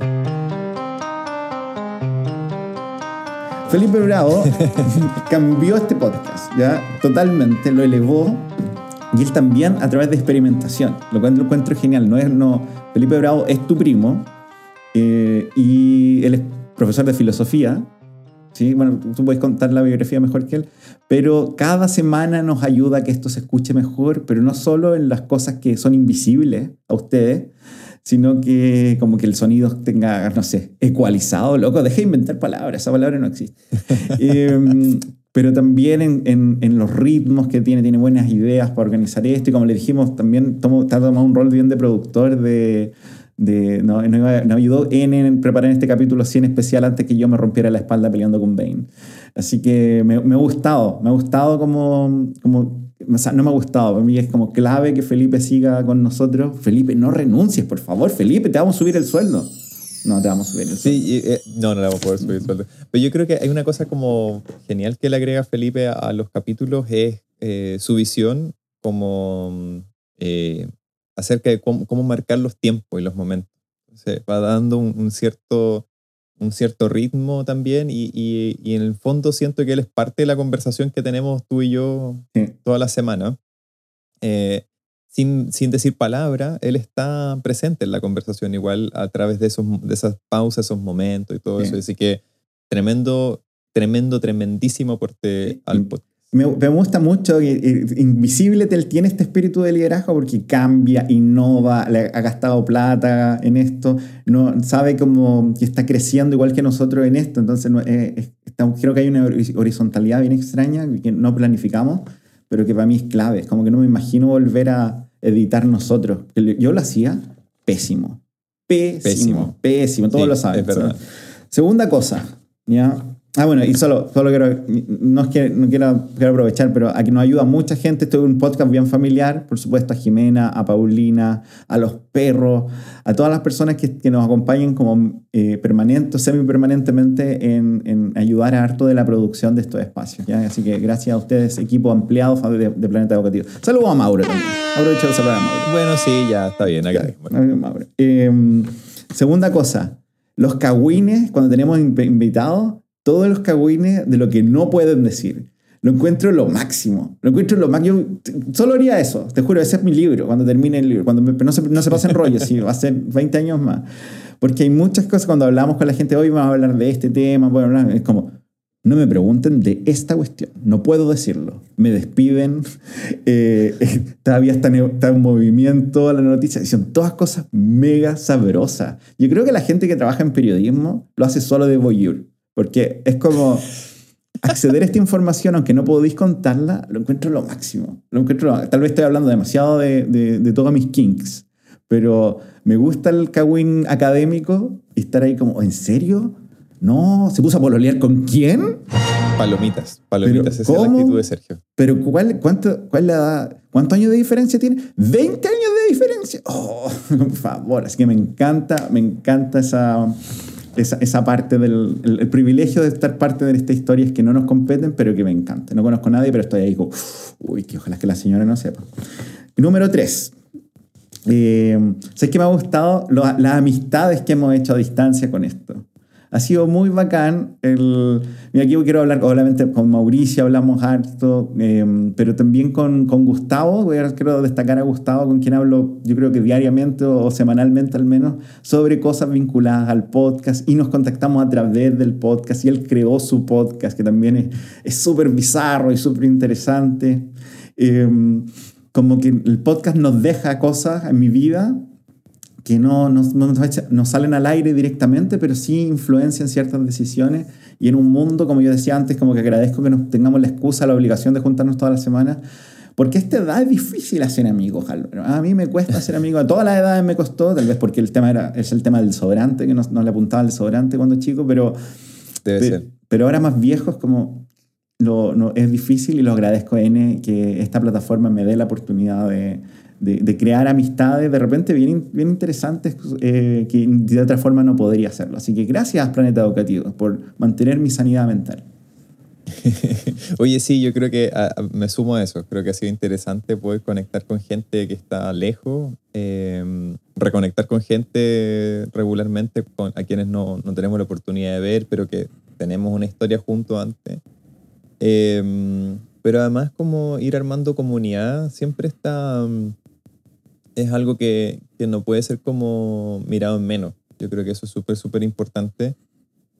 Felipe Bravo *laughs* cambió este podcast, ¿ya? Totalmente, lo elevó. Y él también a través de experimentación, lo cual lo encuentro genial. No es, no, Felipe Bravo es tu primo eh, y él es profesor de filosofía ¿sí? Bueno, tú puedes contar la biografía mejor que él, pero cada semana nos ayuda a que esto se escuche mejor, pero no solo en las cosas que son invisibles a ustedes, sino que como que el sonido tenga, no sé, ecualizado, loco, deje de inventar palabras, esa palabra no existe. *laughs* Em, pero también en, en, los ritmos que tiene, tiene buenas ideas para organizar esto, y como le dijimos, también tomo, está tomando un rol bien de productor de de, no, no, ayudó en, preparar este capítulo 100 especial antes que yo me rompiera la espalda peleando con Bane. Así que me, me ha gustado, me ha gustado como, como no me ha gustado, para mí es como clave que Felipe siga con nosotros. Felipe, no renuncies, por favor, Felipe, te vamos a subir el sueldo. No, te vamos a subir el sueldo. Sí, eh, no, no le vamos a poder subir el sueldo. Pero yo creo que hay una cosa como genial que le agrega Felipe a, los capítulos, es eh, su visión como eh, acerca de cómo, marcar los tiempos y los momentos. Se va dando un, cierto, un cierto ritmo también y, y, en el fondo siento que él es parte de la conversación que tenemos tú y yo toda la semana. Eh, sin, sin, decir palabra, él está presente en la conversación igual a través de, esos, de esas pausas, esos momentos y todo eso. Así que tremendo, tremendo, tremendísimo aporte al podcast. me, me, gusta mucho, Invisible él tiene este espíritu de liderazgo porque cambia, innova, le ha gastado plata en esto, no, sabe como que está creciendo igual que nosotros en esto, entonces no, eh, creo que hay una horizontalidad bien extraña que no planificamos, pero que para mí es clave, es como que no me imagino volver a editar nosotros. Yo lo hacía pésimo, pésimo, pésimo, todos lo saben. Segunda cosa, ¿ya? Ah, bueno, y solo, solo quiero, no es que no quiero, quiero aprovechar, pero aquí nos ayuda mucha gente. Esto es un podcast bien familiar, por supuesto, a Jimena, a Paulina, a los perros, a todas las personas que, que nos acompañan como eh, permanentes, semi-permanentemente en, en, ayudar a harto de la producción de estos espacios. ¿ya? Así que gracias a ustedes, equipo ampliado de, Planeta Educativo. Saludos a Mauro también. Aprovecho de saludar a Mauro. Bueno, sí, ya está bien. Acá. Eh, segunda cosa, los cagüines, cuando tenemos invitados, todos los cagüines de lo que no pueden decir. Lo encuentro lo máximo. Lo encuentro lo máximo. Solo haría eso. Te juro, ese es mi libro cuando termine el libro. Cuando no, se, no se pasen rollos, sí, va a ser 20 años más. Porque hay muchas cosas cuando hablamos con la gente hoy, vamos a hablar de este tema, bueno, es como, no me pregunten de esta cuestión. No puedo decirlo. Me despiden, *laughs* eh, *laughs* todavía está en, movimiento la noticia. Son todas cosas mega sabrosas. Yo creo que la gente que trabaja en periodismo lo hace solo de voyeur. Porque es como acceder a esta información, aunque no podéis contarla, lo encuentro lo máximo. Lo encuentro, tal vez estoy hablando demasiado de, de, de todos mis kinks, pero me gusta el kawin académico y estar ahí como, ¿en serio? No, ¿se puso a pololear con quién? Palomitas, palomitas, esa es la actitud de Sergio. Pero ¿cuál, cuánto, cuál la, ¿cuántos años de diferencia tiene? ¡20 años de diferencia! ¡Oh, *laughs* por favor! Así que me encanta, me encanta esa, esa, esa parte del el, privilegio de estar parte de esta historia es que no nos competen, pero que me encanta. No conozco a nadie, pero estoy ahí como, uy, que ojalá que la señora no sepa. Número 3. Eh, ¿Sabes que me ha gustado? las amistades que hemos hecho a distancia con esto ha sido muy bacán. El, aquí quiero hablar, obviamente con Mauricio hablamos harto, em, pero también con, con Gustavo. Quiero destacar a Gustavo, con quien hablo yo creo que diariamente o, semanalmente al menos, sobre cosas vinculadas al podcast y nos contactamos a través del podcast y él creó su podcast, que también es súper bizarro y súper interesante. Em, como que el podcast nos deja cosas en mi vida que no, no, no, salen al aire directamente, pero sí influencian ciertas decisiones. Y en un mundo, como yo decía antes, como que agradezco que nos tengamos la excusa, la obligación de juntarnos todas las semanas, porque a esta edad es difícil hacer amigos, A mí me cuesta hacer amigos, a todas las edades me costó, tal vez porque el tema era, es el tema del sobrante, que no, no le apuntaba al sobrante cuando chico, pero, Debe ser. pero ahora más viejos como lo, no, es difícil y lo agradezco N que esta plataforma me dé la oportunidad de, de, crear amistades de repente bien, bien interesantes eh, que de otra forma no podría hacerlo. Así que gracias Planeta Educativo por mantener mi sanidad mental. *laughs* Oye, sí, yo creo que me sumo a eso. Creo que ha sido interesante poder conectar con gente que está lejos, em, reconectar con gente regularmente con, a quienes no, no, tenemos la oportunidad de ver, pero que tenemos una historia junto antes. Em, pero además como ir armando comunidad siempre está es algo que, que, no puede ser como mirado en menos. Yo creo que eso es súper, súper importante.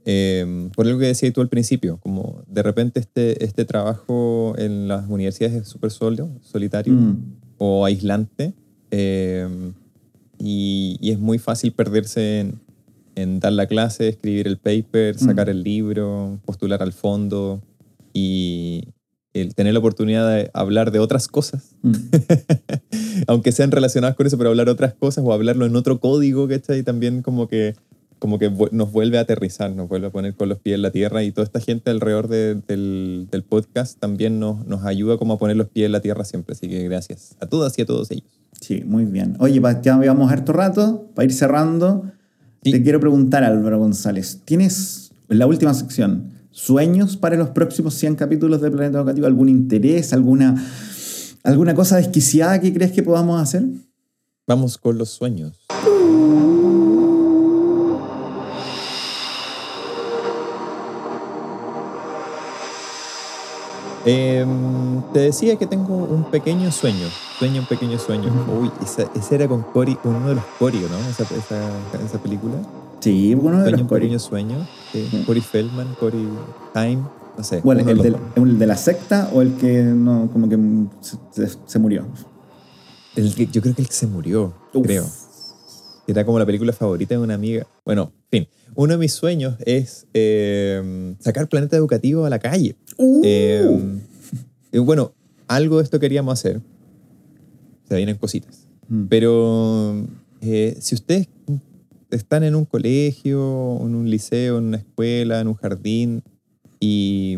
Eh, por lo que decías tú al principio, como de repente este, este trabajo en las universidades es súper solitario mm. o aislante. Eh, y, y, es muy fácil perderse en, en, dar la clase, escribir el paper, mm. sacar el libro, postular al fondo y, el tener la oportunidad de hablar de otras cosas, mm. *laughs* aunque sean relacionadas con eso, pero hablar otras cosas o hablarlo en otro código, ¿cachai? También como que, como que nos vuelve a aterrizar, nos vuelve a poner con los pies en la tierra y toda esta gente alrededor del, del, podcast también nos, nos ayuda como a poner los pies en la tierra siempre, así que gracias a todas y a todos ellos. Sí, muy bien. Oye, ya llevamos harto rato, para ir cerrando, te quiero preguntar, Álvaro González, ¿tienes la última sección? Sueños para los próximos 100 capítulos de Planeta Educativo? ¿Algún interés? ¿Alguna, alguna cosa desquiciada que crees que podamos hacer? Vamos con los sueños. Em, te decía que tengo un pequeño sueño. Sueño, un pequeño sueño. Uy, ese era con Cory, uno de los Cory, ¿no? Esa, esa, esa película. Sí, uno de los Un pequeño sueño. Sí. Cory Feldman, Cory Time, no sé. Bueno, el, del, de la secta o el que no, como que se, murió? El yo creo que el que se murió, creo. Era como la película favorita de una amiga. Bueno, en fin. Uno de mis sueños es eh, sacar Planeta Educativo a la calle. Uh. Eh, bueno, algo de esto queríamos hacer. Se vienen cositas. Mm. Pero eh, si ustedes están en un colegio, en un liceo, en una escuela, en un jardín, y,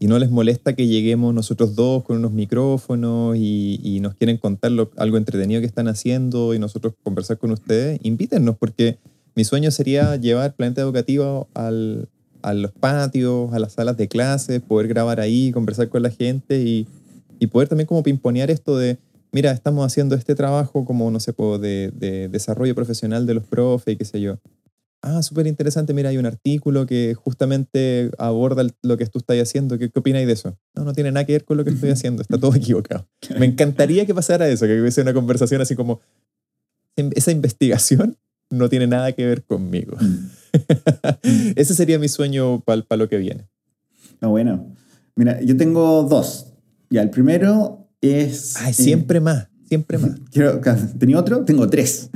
no les molesta que lleguemos nosotros dos con unos micrófonos y, nos quieren contar algo entretenido que están haciendo y nosotros conversar con ustedes, invítennos porque mi sueño sería llevar Planeta Educativo al, a los patios, a las salas de clases, poder grabar ahí, conversar con la gente y, y poder también como pimponear esto de mira, estamos haciendo este trabajo como, no sé, de, de desarrollo profesional de los profes y qué sé yo. Ah, súper interesante, mira, hay un artículo que justamente aborda lo que tú estás haciendo. ¿Qué, qué opináis de eso? No, no tiene nada que ver con lo que estoy haciendo, está todo *laughs* equivocado. Me encantaría que pasara eso, que hubiese una conversación así como, em, esa investigación no tiene nada que ver conmigo. Mm. *laughs* Ese sería mi sueño para lo que viene. Ah, bueno. Mira, yo tengo dos. Ya, el primero es... Ay, siempre más, siempre más. *laughs* Quiero, ¿Tenía otro? Tengo tres.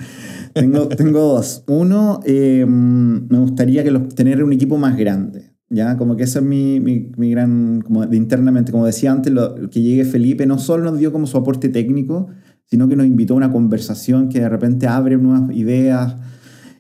Tengo, *laughs* tengo dos. Uno, eh, me gustaría que los, tener un equipo más grande. ¿ya? Como que eso es mi, mi, mi gran, como de internamente, como decía antes, lo, que llegue Felipe no solo nos dio como su aporte técnico, sino que nos invitó a una conversación que de repente abre nuevas ideas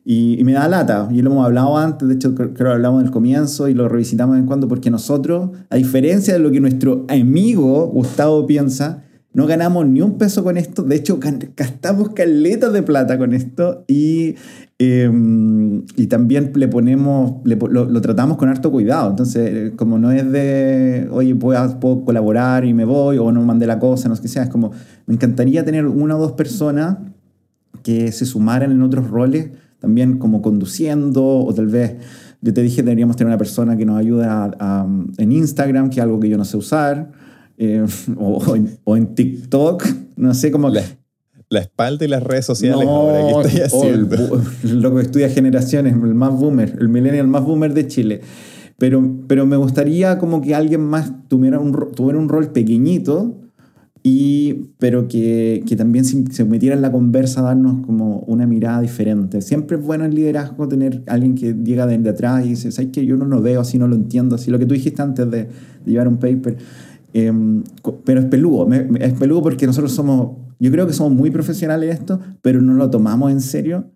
y, y me da lata. Y lo hemos hablado antes, de hecho creo que lo hablamos en el comienzo y lo revisitamos en cuando, porque nosotros, a diferencia de lo que nuestro amigo Gustavo piensa, no ganamos ni un peso con esto, de hecho gastamos caletas de plata con esto y, em, y también le ponemos, lo, tratamos con harto cuidado. Entonces, como no es de, oye, puedo, puedo colaborar y me voy, o no mandé la cosa, no sé qué sea, es como, me encantaría tener una o dos personas que se sumaran en otros roles, también como conduciendo, o tal vez, yo te dije, deberíamos tener una persona que nos ayude en Instagram, que es algo que yo no sé usar eh, *laughs* o, en, TikTok, no sé cómo... La, la espalda y las redes sociales no, ahora, estoy haciendo? *laughs* lo que estudia generaciones, el más boomer, el millennial más boomer de Chile. Pero, pero me gustaría como que alguien más tuviera un, tuviera un rol pequeñito, y, pero que, que, también se, metiera en la conversa a darnos como una mirada diferente. Siempre es bueno en liderazgo tener alguien que llega de, atrás y dice, ¿sabes que Yo no lo veo así, no lo entiendo así. Lo que tú dijiste antes de, de llevar un paper Em, pero es peludo, es peludo porque nosotros somos, yo creo que somos muy profesionales en esto, pero no lo tomamos en serio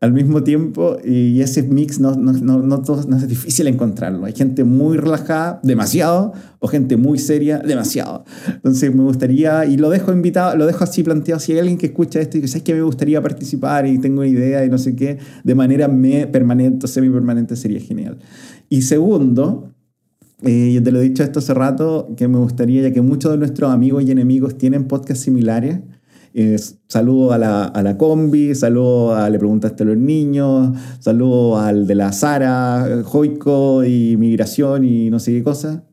al mismo tiempo y ese mix no, no, no, no, es difícil encontrarlo. Hay gente muy relajada, demasiado, o gente muy seria, demasiado. Entonces me gustaría, y lo dejo invitado, lo dejo así planteado, si hay alguien que escucha esto y que sabes que me gustaría participar y tengo idea y no sé qué, de manera me, permanente o semi-permanente sería genial. Y segundo, eh, yo te lo he dicho esto hace rato, que me gustaría, ya que muchos de nuestros amigos y enemigos tienen podcasts similares, eh, saludo a la, a la, combi, saludo a Le Preguntaste a los Niños, saludo al de la Sara, Joico y Migración y no sé qué cosa.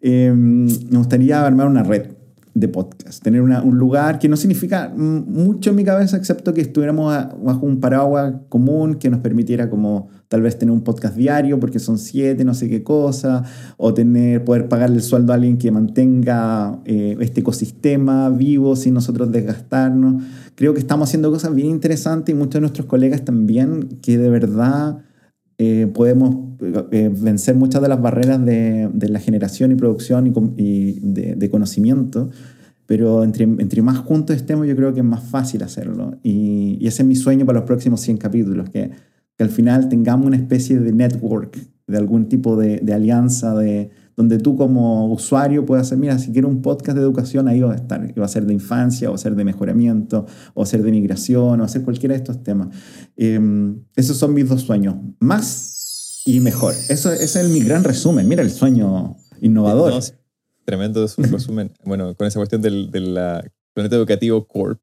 Eh, me gustaría armar una red de podcast, tener un lugar que no significa mucho en mi cabeza, excepto que estuviéramos bajo un paraguas común que nos permitiera como tal vez tener un podcast diario porque son siete, no sé qué cosa, o tener, poder pagarle el sueldo a alguien que mantenga eh, este ecosistema vivo sin nosotros desgastarnos. Creo que estamos haciendo cosas bien interesantes y muchos de nuestros colegas también que de verdad eh, podemos eh, vencer muchas de las barreras de, de la generación y producción y, y de, de, conocimiento, pero entre, entre, más juntos estemos yo creo que es más fácil hacerlo. Y, y ese es mi sueño para los próximos 100 capítulos, que, que, al final tengamos una especie de network, de algún tipo de, de alianza, de, donde tú como usuario puedas hacer, mira, si quiero un podcast de educación, ahí va a estar. Va a ser de infancia, o va a ser de mejoramiento, o va a ser de migración, o va a ser cualquiera de estos temas. Em, esos son mis dos sueños. Más y mejor. Eso, ese es mi gran resumen. Mira el sueño innovador. tremendo *laughs* resumen. bueno, con esa cuestión del, planeta educativo Corp.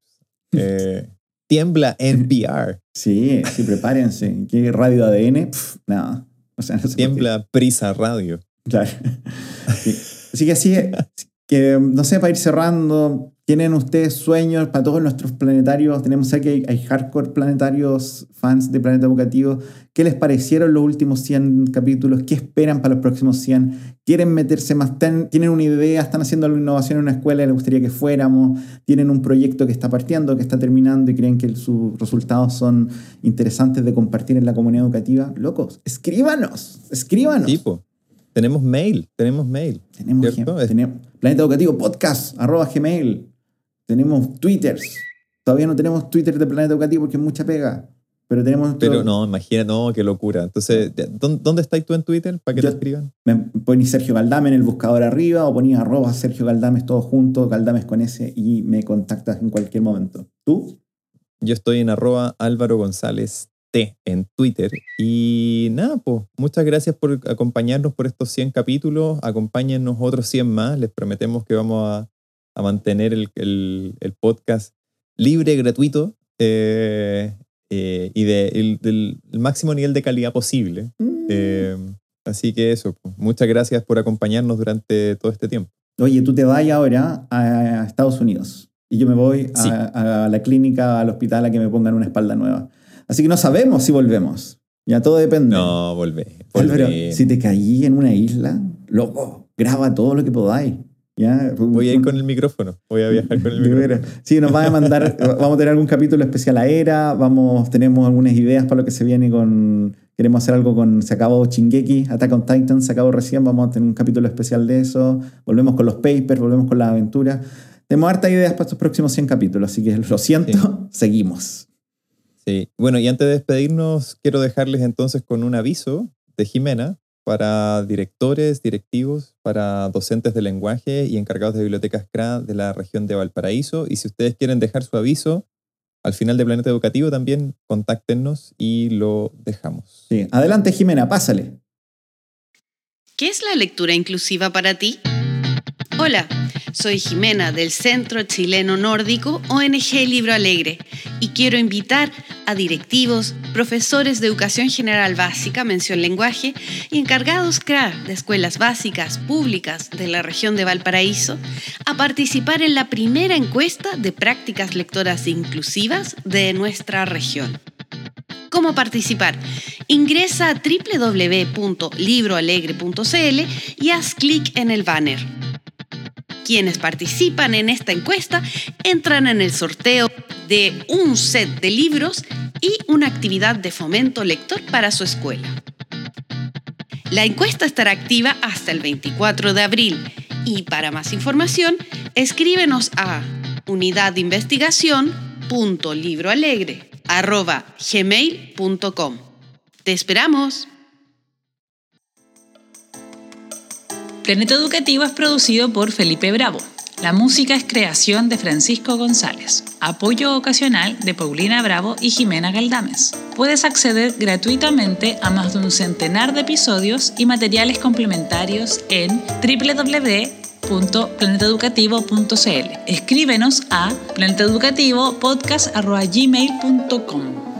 Eh, *laughs* tiembla NPR. *laughs* Sí, sí, prepárense. ¿Qué radio ADN? nada. tiembla Prisa Radio. Claro. *laughs* Así que así, que no sé, para ir cerrando, ¿tienen ustedes sueños para todos nuestros planetarios? Tenemos aquí, hay, hay hardcore planetarios, fans de Planeta Educativo. ¿Qué les parecieron los últimos 100 capítulos? ¿Qué esperan para los próximos 100? ¿Quieren meterse más? ¿Tienen una idea? ¿Están haciendo alguna innovación en una escuela y les gustaría que fuéramos? ¿Tienen un proyecto que está partiendo, que está terminando y creen que sus resultados son interesantes de compartir en la comunidad educativa? Locos, escríbanos, escríbanos. Tipo. Tenemos mail, tenemos mail. Tenemos, tenemos Planeta Educativo Podcast, arroba Gmail. Tenemos Twitters. Todavía no tenemos Twitter de Planeta Educativo porque es mucha pega. Pero tenemos. Pero no, imagina, no, qué locura. Entonces, ¿dónde, estás tú en Twitter para que te escriban? Me poní Sergio Galdame en el buscador arriba o ponía arroba Sergio Galdames todo junto, Galdames con S y me contactas en cualquier momento. ¿Tú? Yo estoy en arroba Álvaro González en Twitter. Y nada, pues muchas gracias por acompañarnos por estos 100 capítulos. Acompáñennos otros 100 más. Les prometemos que vamos a, a mantener el, el, el, podcast libre, gratuito eh, eh, y de, del máximo nivel de calidad posible. Mm. Eh, así que eso, pues, muchas gracias por acompañarnos durante todo este tiempo. Oye, tú te vas ahora a Estados Unidos y yo me voy a, a la clínica, al hospital a que me pongan una espalda nueva. Así que no sabemos si volvemos. Ya todo depende. No, volvé. si te caí en una isla, loco, graba todo lo que podáis. ¿ya? Voy a ir con el micrófono, voy a viajar con el *laughs* micrófono. Sí, nos va a mandar, *laughs* vamos a tener algún capítulo especial a Era, vamos, tenemos algunas ideas para lo que se viene con, queremos hacer algo con, se acabó Chingeki, Attack on Titan, se acabó recién, vamos a tener un capítulo especial de eso, volvemos con los papers, volvemos con las aventuras. Tenemos hartas ideas para estos próximos 100 capítulos, así que lo siento, *laughs* seguimos. Sí, bueno, y antes de despedirnos, quiero dejarles entonces con un aviso de Jimena para directores, directivos, para docentes de lenguaje y encargados de bibliotecas CRA de la región de Valparaíso. Y si ustedes quieren dejar su aviso al final de Planeta Educativo, también contáctenos y lo dejamos. Sí, adelante Jimena, pásale. ¿Qué es la lectura inclusiva para ti? Hola, soy Jimena del Centro Chileno Nórdico ONG Libro Alegre y quiero invitar a directivos, profesores de educación general básica, mención lenguaje y encargados CRA de escuelas básicas públicas de la región de Valparaíso a participar en la primera encuesta de prácticas lectoras inclusivas de nuestra región. ¿Cómo participar? Ingresa a www.libroalegre.cl y haz clic en el banner. Quienes participan en esta encuesta entran en el sorteo de un set de libros y una actividad de fomento lector para su escuela. La encuesta estará activa hasta el 24 de abril y para más información escríbenos a unidaddeinvestigación.libroalegre.gmail.com ¡Te esperamos! Planeta Educativo es producido por Felipe Bravo. La música es creación de Francisco González. Apoyo ocasional de Paulina Bravo y Jimena Galdames. Puedes acceder gratuitamente a más de un centenar de episodios y materiales complementarios en www.planeteducativo.cl. Escríbenos a planeteducativopodcast.gmail.com.